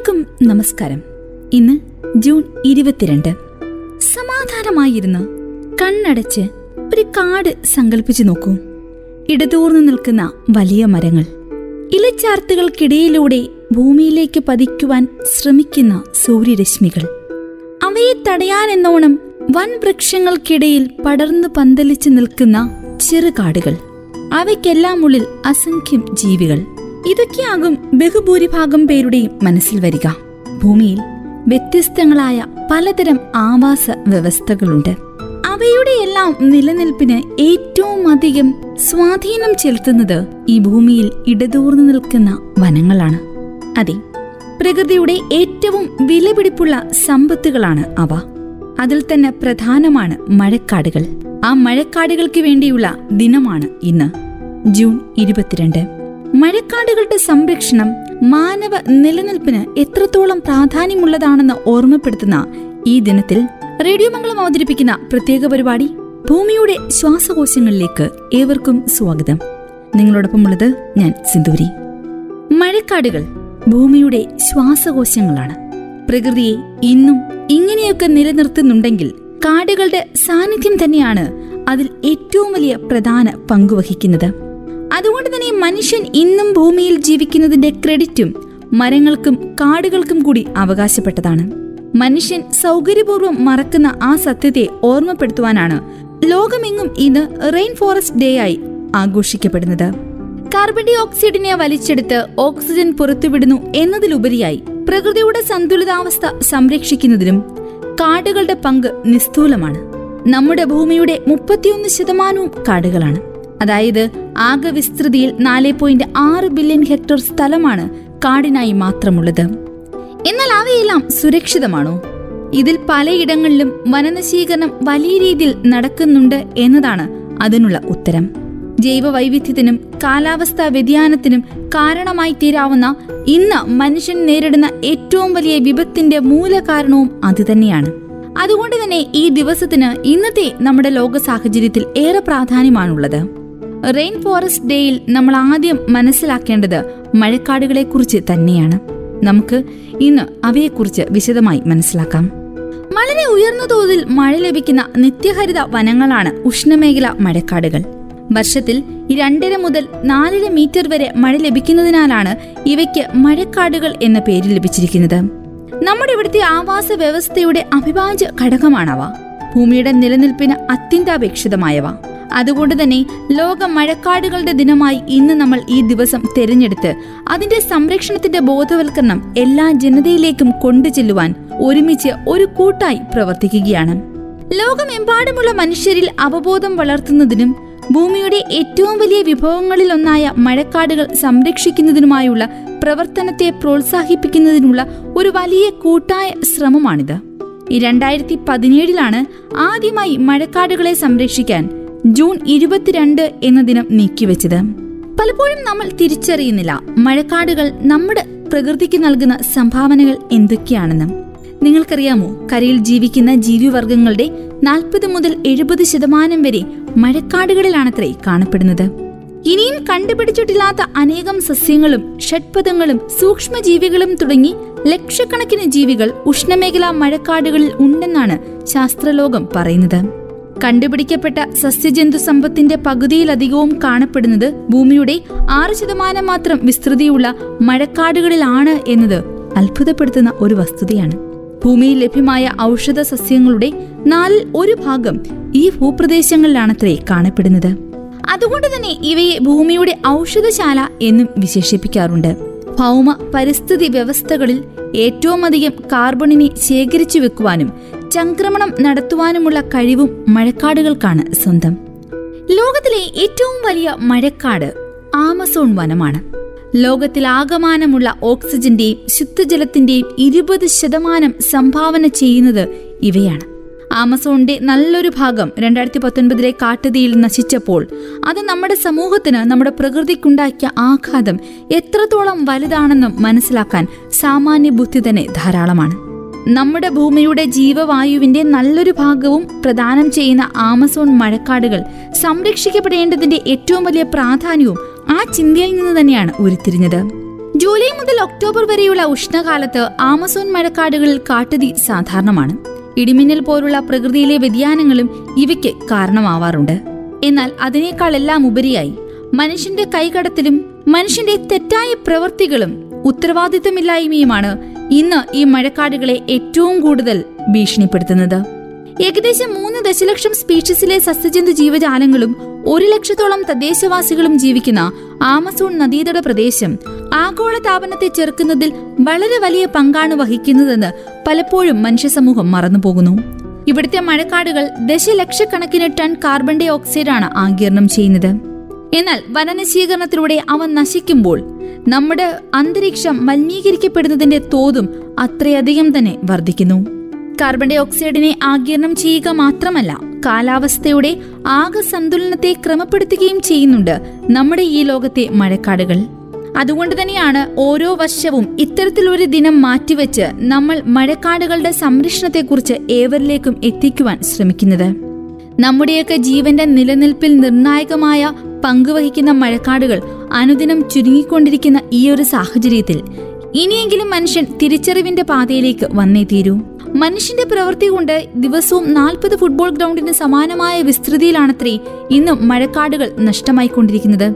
ഏവർക്കും നമസ്കാരം. ഇന്ന് ജൂൺ ഇരുപത്തിരണ്ട്. സമാധാനമായിരുന്ന് കണ്ണടച്ച് ഒരു കാട് സങ്കല്പിച്ചു നോക്കൂ. ഇടതൂർന്നു നിൽക്കുന്ന വലിയ മരങ്ങൾ. ഇലച്ചാർത്തുകൾക്കിടയിലൂടെ ഭൂമിയിലേക്ക് പതിക്കുവാൻ ശ്രമിക്കുന്ന സൂര്യരശ്മികൾ. അവയെ തടയാനെന്നോണം വൻ വൃക്ഷങ്ങൾക്കിടയിൽ പടർന്നു പന്തലിച്ചു നിൽക്കുന്ന ചെറുകാടുകൾ. അവയ്ക്കെല്ലാം ഉള്ളിൽ അസംഖ്യം ജീവികൾ. ഇതൊക്കെയാകും ബഹുഭൂരിഭാഗം പേരുടെയും മനസ്സിൽ വരിക. ഭൂമിയിൽ വ്യത്യസ്തങ്ങളായ പലതരം ആവാസ വ്യവസ്ഥകളുണ്ട്. അവയുടെയെല്ലാം നിലനിൽപ്പിന് ഏറ്റവും അധികം സ്വാധീനം ചെലുത്തുന്നത് ഈ ഭൂമിയിൽ ഇടതൂർന്നു നിൽക്കുന്ന വനങ്ങളാണ്. അതെ പ്രകൃതിയുടെ ഏറ്റവും വിലപിടിപ്പുള്ള സമ്പത്തുകളാണ് അവ. അതിൽ തന്നെ പ്രധാനമാണ് മഴക്കാടുകൾ. ആ മഴക്കാടുകൾക്ക് വേണ്ടിയുള്ള ദിനമാണ് ഇന്ന് ജൂൺ ഇരുപത്തിരണ്ട്. മഴക്കാടുകളുടെ സംരക്ഷണം മാനവ നിലനിൽപ്പിന് എത്രത്തോളം പ്രാധാന്യമുള്ളതാണെന്ന് ഓർമ്മപ്പെടുത്തുന്ന ഈ ദിനത്തിൽ റേഡിയോ മംഗളം അവതരിപ്പിക്കുന്ന പ്രത്യേക പരിപാടി ഭൂമിയുടെ ശ്വാസകോശങ്ങളിലേക്ക് ഏവർക്കും സ്വാഗതം. നിങ്ങളോടൊപ്പമുള്ളത് ഞാൻ സിന്ദൂരി. മഴക്കാടുകൾ ഭൂമിയുടെ ശ്വാസകോശങ്ങളാണ്. പ്രകൃതിയെ ഇന്നും ഇങ്ങനെയൊക്കെ നിലനിർത്തുന്നുണ്ടെങ്കിൽ കാടുകളുടെ സാന്നിധ്യം തന്നെയാണ് അതിൽ ഏറ്റവും വലിയ പ്രധാന പങ്കുവഹിക്കുന്നത് തന്നെ മനുഷ്യൻ ഇന്നും ഭൂമിയിൽ ജീവിക്കുന്നതിന്റെ ക്രെഡിറ്റും മരങ്ങൾക്കും കാടുകൾക്കും കൂടി അവകാശപ്പെട്ടതാണ്. മനുഷ്യൻ സൗകര്യപൂർവം മറക്കുന്ന ആ സത്യത്തെ ഓർമ്മപ്പെടുത്തുവാനാണ് ലോകമെങ്ങും ഇന്ന് റെയിൻ ഫോറസ്റ്റ് ഡേ ആയി ആഘോഷിക്കപ്പെടുന്നത്. കാർബൺ ഡൈ ഓക്സൈഡിനെ വലിച്ചെടുത്ത് ഓക്സിജൻ പുറത്തുവിടുന്നു എന്നതിലുപരിയായി പ്രകൃതിയുടെ സന്തുലിതാവസ്ഥ സംരക്ഷിക്കുന്നതിനും കാടുകളുടെ പങ്ക് നിസ്തൂലമാണ്. നമ്മുടെ ഭൂമിയുടെ മുപ്പത്തിയൊന്ന് ശതമാനവും കാടുകളാണ്. അതായത് ആകെ വിസ്തൃതിയിൽ നാല് പോയിന്റ് ആറ് ബില്യൺ ഹെക്ടർ സ്ഥലമാണ് കാടിനായി മാത്രമുള്ളത്. എന്നാൽ അവയെല്ലാം സുരക്ഷിതമാണോ? ഇതിൽ പലയിടങ്ങളിലും വനനശീകരണം വലിയ രീതിയിൽ നടക്കുന്നുണ്ട് എന്നതാണ് അതിനുള്ള ഉത്തരം. ജൈവ വൈവിധ്യത്തിനും കാലാവസ്ഥാ വ്യതിയാനത്തിനും കാരണമായി തീരാവുന്ന ഇന്ന് മനുഷ്യൻ നേരിടുന്ന ഏറ്റവും വലിയ വിപത്തിന്റെ മൂലകാരണവും അതുതന്നെയാണ് അതുകൊണ്ട് തന്നെ ഈ ദിവസത്തിന് ഇന്നത്തെ നമ്മുടെ ലോക സാഹചര്യത്തിൽ ഏറെ പ്രാധാന്യമാണുള്ളത്. റെയിൻ ഫോറസ്റ്റ് ഡേയിൽ നമ്മൾ ആദ്യം മനസ്സിലാക്കേണ്ടത് മഴക്കാടുകളെ കുറിച്ച് തന്നെയാണ്. നമുക്ക് ഇന്ന് അവയെക്കുറിച്ച് വിശദമായി മനസ്സിലാക്കാം. വളരെ ഉയർന്ന തോതിൽ മഴ ലഭിക്കുന്ന നിത്യഹരിത വനങ്ങളാണ് ഉഷ്ണമേഖല മഴക്കാടുകൾ. വർഷത്തിൽ രണ്ടര മുതൽ നാലര മീറ്റർ വരെ മഴ ലഭിക്കുന്നതിനാലാണ് ഇവയ്ക്ക് മഴക്കാടുകൾ എന്ന പേര് ലഭിച്ചിരിക്കുന്നത്. നമ്മുടെ ഇവിടുത്തെ ആവാസ വ്യവസ്ഥയുടെ അവിഭാജ്യ ഘടകമാണവ. ഭൂമിയുടെ നിലനിൽപ്പിന് അത്യന്താപേക്ഷിതമായവ. അതുകൊണ്ട് തന്നെ ലോക മഴക്കാടുകളുടെ ദിനമായി ഇന്ന് നമ്മൾ ഈ ദിവസം തിരഞ്ഞെടുത്ത് അതിന്റെ സംരക്ഷണത്തിന്റെ ബോധവൽക്കരണം എല്ലാ ജനതയിലേക്കും കൊണ്ടുചെല്ലുവാൻ ഒരുമിച്ച് ഒരു കൂട്ടായി പ്രവർത്തിക്കുകയാണ്. ലോകമെമ്പാടുമുള്ള മനുഷ്യരിൽ അവബോധം വളർത്തുന്നതിനും ഭൂമിയുടെ ഏറ്റവും വലിയ വിഭവങ്ങളിലൊന്നായ മഴക്കാടുകൾ സംരക്ഷിക്കുന്നതിനുമായുള്ള പ്രവർത്തനത്തെ പ്രോത്സാഹിപ്പിക്കുന്നതിനുള്ള ഒരു വലിയ കൂട്ടായ ശ്രമമാണിത്. രണ്ടായിരത്തി പതിനേഴിലാണ് ആദ്യമായി മഴക്കാടുകളെ സംരക്ഷിക്കാൻ ജൂൺ ഇരുപത്തിരണ്ട് എന്ന ദിനം നീക്കിവെച്ചത്. പലപ്പോഴും നമ്മൾ തിരിച്ചറിയുന്നില്ല മഴക്കാടുകൾ നമ്മുടെ പ്രകൃതിക്ക് നൽകുന്ന സംഭാവനകൾ എന്തൊക്കെയാണെന്ന്. നിങ്ങൾക്കറിയാമോ കരയിൽ ജീവിക്കുന്ന ജീവിവർഗങ്ങളുടെ നാൽപ്പത് മുതൽ എഴുപത് ശതമാനം വരെ മഴക്കാടുകളിലാണത്രേ കാണപ്പെടുന്നത്. ഇനിയും കണ്ടുപിടിച്ചിട്ടില്ലാത്ത അനേകം സസ്യങ്ങളും ഷഡ്പഥങ്ങളും സൂക്ഷ്മജീവികളും തുടങ്ങി ലക്ഷക്കണക്കിന് ജീവികൾ ഉഷ്ണമേഖലാ മഴക്കാടുകളിൽ ഉണ്ടെന്നാണ് ശാസ്ത്രലോകം പറയുന്നത്. കണ്ടുപിടിക്കപ്പെട്ട സസ്യജന്തു സമ്പത്തിന്റെ പകുതിയിലധികവും കാണപ്പെടുന്നത് ഭൂമിയുടെ ആറ് ശതമാനം മാത്രം വിസ്തൃതിയുള്ള മഴക്കാടുകളിലാണ് എന്നത് അത്ഭുതപ്പെടുത്തുന്ന ഒരു വസ്തുതയാണ്. ഭൂമിയിൽ ലഭ്യമായ ഔഷധ സസ്യങ്ങളുടെ നാലിൽ ഒരു ഭാഗം ഈ ഭൂപ്രദേശങ്ങളിലാണത്രേ കാണപ്പെടുന്നത്. അതുകൊണ്ട് തന്നെ ഇവയെ ഭൂമിയുടെ ഔഷധശാല എന്നും വിശേഷിപ്പിക്കാറുണ്ട്. ഭൗമ പരിസ്ഥിതി വ്യവസ്ഥകളിൽ ഏറ്റവും അധികം കാർബണിനെ ശേഖരിച്ചു വെക്കുവാനും ചംക്രമണം നടത്തുവാനുമുള്ള കഴിവും മഴക്കാടുകൾക്കാണ് സ്വന്തം. ലോകത്തിലെ ഏറ്റവും വലിയ മഴക്കാട് ആമസോൺ വനമാണ്. ലോകത്തിൽ ലോകത്തിലാകമാനമുള്ള ഓക്സിജന്റെയും ശുദ്ധജലത്തിന്റെയും ഇരുപത് ശതമാനം സംഭാവന ചെയ്യുന്നത് ഇവയാണ്. ആമസോണിന്റെ നല്ലൊരു ഭാഗം രണ്ടായിരത്തി പത്തൊൻപതിലെ കാട്ടുതീയിൽ നശിച്ചപ്പോൾ അത് നമ്മുടെ സമൂഹത്തിന് നമ്മുടെ പ്രകൃതിക്കുണ്ടാക്കിയ ആഘാതം എത്രത്തോളം വലുതാണെന്നും മനസ്സിലാക്കാൻ സാമാന്യ ബുദ്ധി തന്നെ ധാരാളമാണ്. നമ്മുടെ ഭൂമിയുടെ ജീവവായുവിന്റെ നല്ലൊരു ഭാഗവും പ്രദാനം ചെയ്യുന്ന ആമസോൺ മഴക്കാടുകൾ സംരക്ഷിക്കപ്പെടേണ്ടതിന്റെ ഏറ്റവും വലിയ പ്രാധാന്യവും ആ ചിന്തയിൽ നിന്ന് തന്നെയാണ് ഉരുത്തിരിഞ്ഞത്. ജൂലൈ മുതൽ ഒക്ടോബർ വരെയുള്ള ഉഷ്ണകാലത്ത് ആമസോൺ മഴക്കാടുകളിൽ കാട്ടുതീ സാധാരണമാണ്. ഇടിമിന്നൽ പോലുള്ള പ്രകൃതിയിലെ വ്യതിയാനങ്ങളും ഇവയ്ക്ക് കാരണമാവാറുണ്ട്. എന്നാൽ അതിനേക്കാളെല്ലാം ഉപരിയായി മനുഷ്യന്റെ കൈകടത്തിലും മനുഷ്യന്റെ തെറ്റായ പ്രവൃത്തികളും ഉത്തരവാദിത്തമില്ലായ്മയുമാണ് ഇന്ന് ഈ മഴക്കാടുകളെ ഏറ്റവും കൂടുതൽ ഭീഷണിപ്പെടുത്തുന്നത്. ഏകദേശം മൂന്ന് ദശലക്ഷം സ്പീഷീസിലെ സസ്യജന്തു ജീവജാലങ്ങളും ഒരു ലക്ഷത്തോളം തദ്ദേശവാസികളും ജീവിക്കുന്ന ആമസോൺ നദീതട പ്രദേശം ആഗോള താപനത്തെ ചെറുക്കുന്നതിൽ വളരെ വലിയ പങ്കാണ് വഹിക്കുന്നതെന്ന് പലപ്പോഴും മനുഷ്യസമൂഹം മറന്നുപോകുന്നു. ഇവിടുത്തെ മഴക്കാടുകൾ ദശലക്ഷക്കണക്കിന് ടൺ കാർബൺ ഡൈ ഓക്സൈഡാണ് ആഗിരണം ചെയ്യുന്നത്. എന്നാൽ വനനശീകരണത്തിലൂടെ അവ നശിക്കുമ്പോൾ നമ്മുടെ അന്തരീക്ഷം മലിനീകരിക്കപ്പെടുന്നതിന്റെ തോതും അത്രയധികം തന്നെ വർദ്ധിക്കുന്നു. കാർബൺ ഡൈ ഓക്സൈഡിനെ ആകിരണം ചെയ്യുക മാത്രമല്ല കാലാവസ്ഥയുടെ ആകെ സന്തുലനത്തെ ക്രമപ്പെടുത്തുകയും ചെയ്യുന്നുണ്ട് നമ്മുടെ ഈ ലോകത്തെ മഴക്കാടുകൾ. അതുകൊണ്ട് തന്നെയാണ് ഓരോ വർഷവും ഇത്തരത്തിലൊരു ദിനം മാറ്റിവെച്ച് നമ്മൾ മഴക്കാടുകളുടെ സംരക്ഷണത്തെക്കുറിച്ച് ഏവരിലേക്കും എത്തിക്കുവാൻ ശ്രമിക്കുന്നത്. നമ്മുടെയൊക്കെ ജീവന്റെ നിലനിൽപ്പിൽ നിർണായകമായ പങ്കുവഹിക്കുന്ന മഴക്കാടുകൾ അനുദിനം ചുരുങ്ങിക്കൊണ്ടിരിക്കുന്ന ഈ ഒരു സാഹചര്യത്തിൽ ഇനിയെങ്കിലും മനുഷ്യൻ തിരിച്ചറിവിന്റെ പാതയിലേക്ക് വന്നേ തീരൂ. മനുഷ്യന്റെ പ്രവൃത്തി കൊണ്ട് ദിവസവും നാൽപ്പത് ഫുട്ബോൾ ഗ്രൗണ്ടിന് സമാനമായ വിസ്തൃതിയിലാണത്രേ ഇന്നും മഴക്കാടുകൾ നഷ്ടമായിക്കൊണ്ടിരിക്കുന്നത്.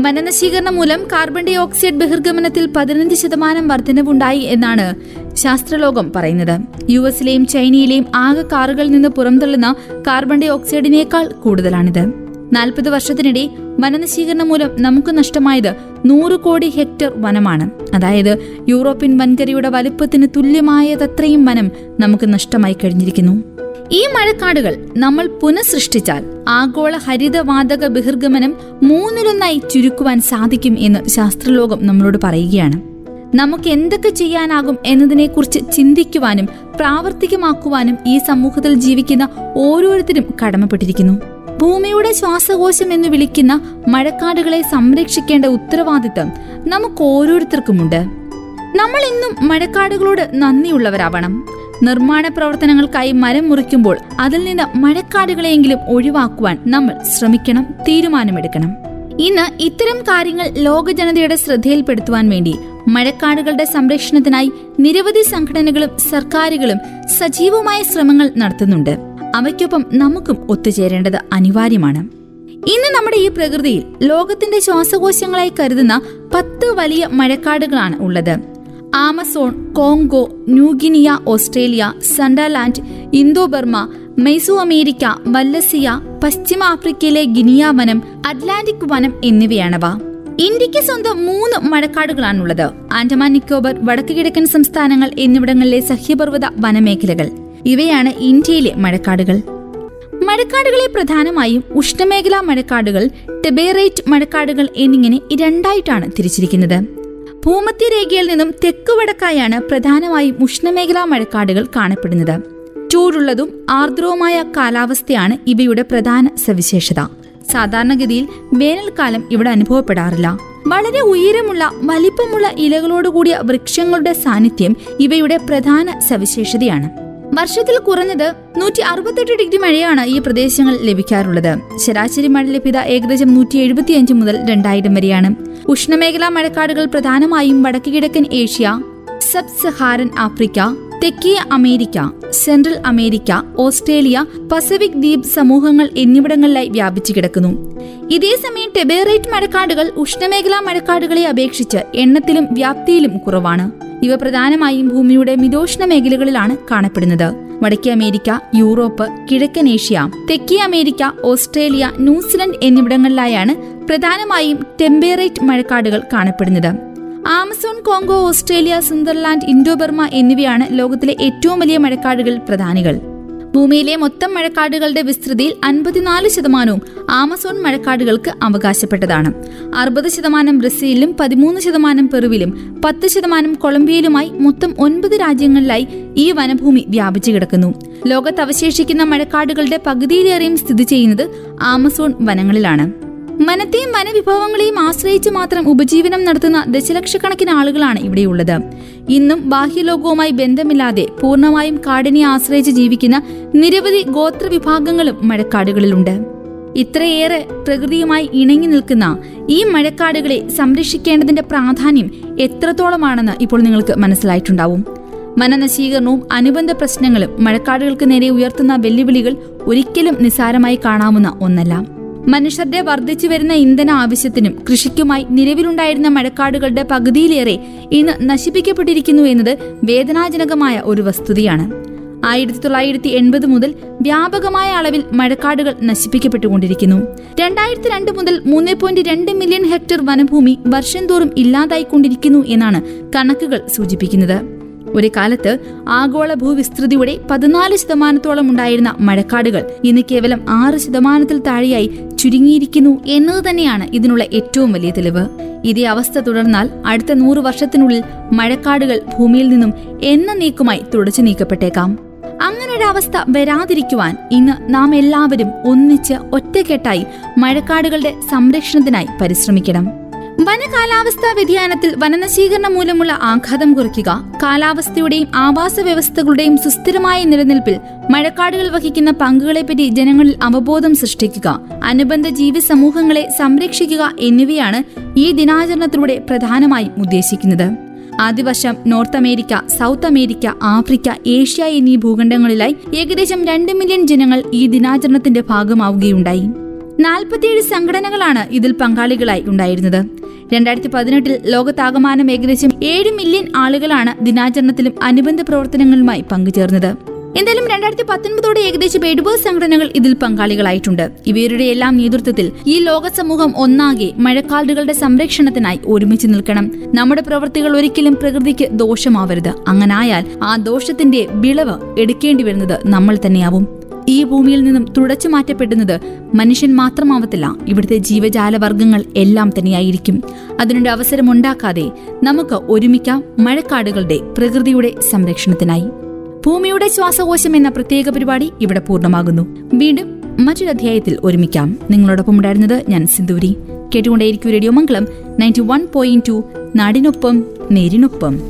വനനശീകരണം മൂലം കാർബൺ ഡൈ ഓക്സൈഡ് ബഹിർഗമനത്തിൽ പതിനഞ്ച് ശതമാനം വർധനവുണ്ടായി എന്നാണ് ശാസ്ത്രലോകം പറയുന്നത്. യു എസിലെയും ചൈനയിലെയും ആകെ കാറുകളിൽ നിന്ന് പുറംതള്ളുന്ന കാർബൺ ഡൈ ഓക്സൈഡിനേക്കാൾ കൂടുതലാണിത്. നാൽപ്പത് വർഷത്തിനിടെ വനനശീകരണം മൂലം നമുക്ക് നഷ്ടമായത് നൂറ് കോടി ഹെക്ടർ വനമാണ്. അതായത് യൂറോപ്യൻ വൻകരയുടെ വലിപ്പത്തിന് തുല്യമായതത്രയും വനം നമുക്ക് നഷ്ടമായി കഴിഞ്ഞിരിക്കുന്നു. ഈ മഴക്കാടുകൾ നമ്മൾ പുനഃസൃഷ്ടിച്ചാൽ ആഗോള ഹരിതവാതക ബഹിർഗമനം മൂന്നിലൊന്നായി ചുരുക്കുവാൻ സാധിക്കും എന്ന് ശാസ്ത്രലോകം നമ്മളോട് പറയുകയാണ്. നമുക്ക് എന്തൊക്കെ ചെയ്യാനാകും എന്നതിനെക്കുറിച്ച് ചിന്തിക്കുവാനും പ്രാവർത്തികമാക്കുവാനും ഈ സമൂഹത്തിൽ ജീവിക്കുന്ന ഓരോരുത്തരും കടമപ്പെട്ടിരിക്കുന്നു. ഭൂമിയുടെ ശ്വാസകോശം എന്ന് വിളിക്കുന്ന മഴക്കാടുകളെ സംരക്ഷിക്കേണ്ട ഉത്തരവാദിത്തം നമുക്ക് ഓരോരുത്തർക്കുമുണ്ട് നമ്മൾ ഇന്നും മഴക്കാടുകളോട് നന്ദിയുള്ളവരാവണം. നിർമ്മാണ പ്രവർത്തനങ്ങൾക്കായി മരം മുറിക്കുമ്പോൾ അതിൽ നിന്ന് മഴക്കാടുകളെയെങ്കിലും ഒഴിവാക്കുവാൻ നമ്മൾ ശ്രമിക്കണം തീരുമാനമെടുക്കണം. ഇന്ന് ഇത്തരം കാര്യങ്ങൾ ലോക ജനതയുടെ ശ്രദ്ധയിൽപ്പെടുത്തുവാൻ വേണ്ടി മഴക്കാടുകളുടെ സംരക്ഷണത്തിനായി നിരവധി സംഘടനകളും സർക്കാരുകളും സജീവമായ ശ്രമങ്ങൾ നടത്തുന്നുണ്ട്. അവയ്ക്കൊപ്പം നമുക്കും ഒത്തുചേരേണ്ടത് അനിവാര്യമാണ്. ഇന്ന് നമ്മുടെ ഈ പ്രകൃതിയിൽ ലോകത്തിന്റെ ശ്വാസകോശങ്ങളായി കരുതുന്ന പത്ത് വലിയ മഴക്കാടുകളാണ് ഉള്ളത്. Amazon Congo New Guinea Australia Sundaland Indo Burma Mesoamerica Wallacea പശ്ചിമ ആഫ്രിക്കയിലെ ഗിനിയ വനം അറ്റ്ലാന്റിക് വനം എന്നിവയാണവ. ഇന്ത്യയ്ക്ക് സ്വന്തം മൂന്ന് മഴക്കാടുകളാണുള്ളത്. ആൻഡമാൻ നിക്കോബർ വടക്കു കിഴക്കൻ സംസ്ഥാനങ്ങൾ എന്നിവിടങ്ങളിലെ സഹ്യപർവത വനമേഖലകൾ. ഇവയാണ് ഇന്ത്യയിലെ മഴക്കാടുകൾ. മഴക്കാടുകളെ പ്രധാനമായും ഉഷ്ണമേഖലാ മഴക്കാടുകൾ ടെബേറേറ്റ് മഴക്കാടുകൾ എന്നിങ്ങനെ രണ്ടായിട്ടാണ് തിരിച്ചിരിക്കുന്നത്. ഭൂമധ്യരേഖയിൽ നിന്നും തെക്കു വടക്കായാണ് പ്രധാനമായും ഉഷ്ണമേഖലാ മഴക്കാടുകൾ കാണപ്പെടുന്നത്. ചൂടുള്ളതും ആർദ്രവുമായ കാലാവസ്ഥയാണ് ഇവയുടെ പ്രധാന സവിശേഷത. സാധാരണഗതിയിൽ വേനൽക്കാലം ഇവിടെ അനുഭവപ്പെടാറില്ല. വളരെ ഉയരമുള്ള വലിപ്പമുള്ള ഇലകളോടുകൂടിയ വൃക്ഷങ്ങളുടെ സാന്നിധ്യം ഇവയുടെ പ്രധാന സവിശേഷതയാണ്. വർഷത്തിൽ കുറഞ്ഞത് നൂറ്റി അറുപത്തെട്ട് ഡിഗ്രി മഴയാണ് ഈ പ്രദേശങ്ങൾ ലഭിക്കാറുള്ളത്. ശരാശരി മഴ ലഭ്യത ഏകദേശം നൂറ്റി എഴുപത്തിയഞ്ച് മുതൽ രണ്ടായിരം വരെയാണ്. ഉഷ്ണമേഖലാ മഴക്കാടുകൾ പ്രധാനമായും വടക്കു കിഴക്കൻ ഏഷ്യ സബ് സഹാരൻ ആഫ്രിക്ക തെക്കേ America central America Australia Pacific ദ്വീപ് സമൂഹങ്ങൾ എന്നിവിടങ്ങളിലായി വ്യാപിച്ചു കിടക്കുന്നു. ഇതേസമയം ടെബേറേറ്റ് മഴക്കാടുകൾ ഉഷ്ണമേഖലാ മഴക്കാടുകളെ അപേക്ഷിച്ച് എണ്ണത്തിലും വ്യാപ്തിയിലും കുറവാണ്. ഇവ പ്രധാനമായും ഭൂമിയുടെ മിതോഷ്ണ മേഖലകളിലാണ് കാണപ്പെടുന്നത്. വടക്കേ അമേരിക്ക യൂറോപ്പ് കിഴക്കൻ ഏഷ്യ തെക്കേ അമേരിക്ക ഓസ്ട്രേലിയ ന്യൂസിലൻഡ് എന്നിവിടങ്ങളിലായാണ് പ്രധാനമായും ടെമ്പേറേറ്റ് മഴക്കാടുകൾ കാണപ്പെടുന്നത്. Amazon Congo Australia Sundaland Indo Burma എന്നിവയാണ് ലോകത്തിലെ ഏറ്റവും വലിയ മഴക്കാടുകൾ പ്രധാനികൾ. ഭൂമിയിലെ മൊത്തം മഴക്കാടുകളുടെ വിസ്തൃതിയിൽ അൻപത്തിനാല് ശതമാനവും ആമസോൺ മഴക്കാടുകൾക്ക് അവകാശപ്പെട്ടതാണ്. അറുപത് ശതമാനം ബ്രസീലിലും പതിമൂന്ന് ശതമാനം പെറുവിലും പത്ത് ശതമാനം കൊളംബിയയിലുമായി മൊത്തം ഒൻപത് രാജ്യങ്ങളിലായി ഈ വനഭൂമി വ്യാപിച്ചു കിടക്കുന്നു. ലോകത്ത് അവശേഷിക്കുന്ന മഴക്കാടുകളുടെ പകുതിയിലേറെയും സ്ഥിതി ചെയ്യുന്നത് ആമസോൺ വനങ്ങളിലാണ്. വനത്തെയും വനവിഭവങ്ങളെയും ആശ്രയിച്ച് മാത്രം ഉപജീവനം നടത്തുന്ന ദശലക്ഷക്കണക്കിന് ആളുകളാണ് ഇവിടെയുള്ളത്. ഇന്നും ബാഹ്യലോകവുമായി ബന്ധമില്ലാതെ പൂർണമായും കാടിനെ ആശ്രയിച്ച് ജീവിക്കുന്ന നിരവധി ഗോത്ര വിഭാഗങ്ങളും മഴക്കാടുകളിലുണ്ട്. ഇത്രയേറെ പ്രകൃതിയുമായി ഇണങ്ങി നിൽക്കുന്ന ഈ മഴക്കാടുകളെ സംരക്ഷിക്കേണ്ടതിന്റെ പ്രാധാന്യം എത്രത്തോളമാണെന്ന് ഇപ്പോൾ നിങ്ങൾക്ക് മനസ്സിലായിട്ടുണ്ടാവും. വനനശീകരണവും അനുബന്ധ പ്രശ്നങ്ങളും മഴക്കാടുകൾക്ക് നേരെ ഉയർത്തുന്ന വെല്ലുവിളികൾ ഒരിക്കലും നിസ്സാരമായി കാണാവുന്ന ഒന്നല്ല. മനുഷ്യരുടെ വർദ്ധിച്ചു വരുന്ന ഇന്ധന ആവശ്യത്തിനും കൃഷിക്കുമായി നിലവിലുണ്ടായിരുന്ന മഴക്കാടുകളുടെ പകുതിയിലേറെ ഇന്ന് നശിപ്പിക്കപ്പെട്ടിരിക്കുന്നു എന്നത് വേദനാജനകമായ ഒരു വസ്തുതയാണ്. ആയിരത്തി തൊള്ളായിരത്തി എൺപത് മുതൽ വ്യാപകമായ അളവിൽ മഴക്കാടുകൾ നശിപ്പിക്കപ്പെട്ടുകൊണ്ടിരിക്കുന്നു. രണ്ടായിരത്തി രണ്ട് മുതൽ മൂന്ന് പോയിന്റ് രണ്ട് മില്യൺ ഹെക്ടർ വനഭൂമി വർഷം തോറും ഇല്ലാതായിക്കൊണ്ടിരിക്കുന്നു എന്നാണ് കണക്കുകൾ സൂചിപ്പിക്കുന്നത്. ഒരു കാലത്ത് ആഗോള ഭൂവിസ്തൃതിയുടെ പതിനാല് ശതമാനത്തോളം ഉണ്ടായിരുന്ന മഴക്കാടുകൾ ഇന്ന് കേവലം ആറ് ശതമാനത്തിൽ താഴെയായി ചുരുങ്ങിയിരിക്കുന്നു എന്നത് തന്നെയാണ് ഇതിനുള്ള ഏറ്റവും വലിയ തെളിവ്. ഇതേ അവസ്ഥ തുടർന്നാൽ അടുത്ത നൂറ് വർഷത്തിനുള്ളിൽ മഴക്കാടുകൾ ഭൂമിയിൽ നിന്നും എന്ന നീക്കുമായി തുടച്ചു നീക്കപ്പെട്ടേക്കാം. അങ്ങനൊരവസ്ഥ വരാതിരിക്കുവാൻ ഇന്ന് നാം എല്ലാവരും ഒന്നിച്ച് ഒറ്റക്കെട്ടായി മഴക്കാടുകളുടെ സംരക്ഷണത്തിനായി പരിശ്രമിക്കണം. വനകാലാവസ്ഥാ വ്യതിയാനത്തിൽ വനനശീകരണം മൂലമുള്ള ആഘാതം കുറയ്ക്കുക കാലാവസ്ഥയുടെയും ആവാസ വ്യവസ്ഥകളുടെയും സുസ്ഥിരമായ നിലനിൽപ്പിൽ മഴക്കാടുകൾ വഹിക്കുന്ന പങ്കുകളെപ്പറ്റി ജനങ്ങളിൽ അവബോധം സൃഷ്ടിക്കുക അനുബന്ധ ജീവി സമൂഹങ്ങളെ സംരക്ഷിക്കുക എന്നിവയാണ് ഈ ദിനാചരണത്തിലൂടെ പ്രധാനമായും ഉദ്ദേശിക്കുന്നത്. ആദ്യവർഷം North America South America Africa Asia എന്നീ ഭൂഖണ്ഡങ്ങളിലായി ഏകദേശം രണ്ട് മില്യൺ ജനങ്ങൾ ഈ ദിനാചരണത്തിന്റെ ഭാഗമാവുകയുണ്ടായി. നാൽപ്പത്തിയേഴ് സംഘടനകളാണ് ഇതിൽ പങ്കാളികളായി ഉണ്ടായിരുന്നത്. രണ്ടായിരത്തി പതിനെട്ടിൽ ലോകത്താകമാനം ഏകദേശം ഏഴ് മില്യൺ ആളുകളാണ് ദിനാചരണത്തിലും അനുബന്ധ പ്രവർത്തനങ്ങളുമായി പങ്കുചേർന്നത്. എന്തായാലും രണ്ടായിരത്തി പത്തൊൻപതോടെ ഏകദേശം എഴുപത് സംഘടനകൾ ഇതിൽ പങ്കാളികളായിട്ടുണ്ട്. ഇവരുടെ എല്ലാം നേതൃത്വത്തിൽ ഈ ലോക സമൂഹം ഒന്നാകെ മഴക്കാടുകളുടെ സംരക്ഷണത്തിനായി ഒരുമിച്ച് നിൽക്കണം. നമ്മുടെ പ്രവൃത്തികൾ ഒരിക്കലും പ്രകൃതിക്ക് ദോഷമാവരുത്. അങ്ങനായാൽ ആ ദോഷത്തിന്റെ വിളവ് എടുക്കേണ്ടി വരുന്നത് നമ്മൾ തന്നെയാവും. ഈ ഭൂമിയിൽ നിന്നും തുടച്ചു മാറ്റപ്പെടുന്നത് മനുഷ്യൻ മാത്രമാവത്തില്ല. ഇവിടുത്തെ ജീവജാലവർഗങ്ങൾ എല്ലാം തന്നെയായിരിക്കും. അതിനൊരു അവസരമുണ്ടാക്കാതെ നമുക്ക് ഒരുമിക്കാം മഴക്കാടുകളുടെ പ്രകൃതിയുടെ സംരക്ഷണത്തിനായി. ഭൂമിയുടെ ശ്വാസകോശം എന്ന പ്രത്യേക പരിപാടി ഇവിടെ പൂർണമാകുന്നു. വീണ്ടും മറ്റൊരു അധ്യായത്തിൽ ഒരുമിക്കാം. നിങ്ങളോടൊപ്പം ഉണ്ടായിരുന്നത് ഞാൻ Sinduri. കേട്ടുകൊണ്ടേയിരിക്കും radio Mangalam ninety one point two നാടിനൊപ്പം നേരിനൊപ്പം.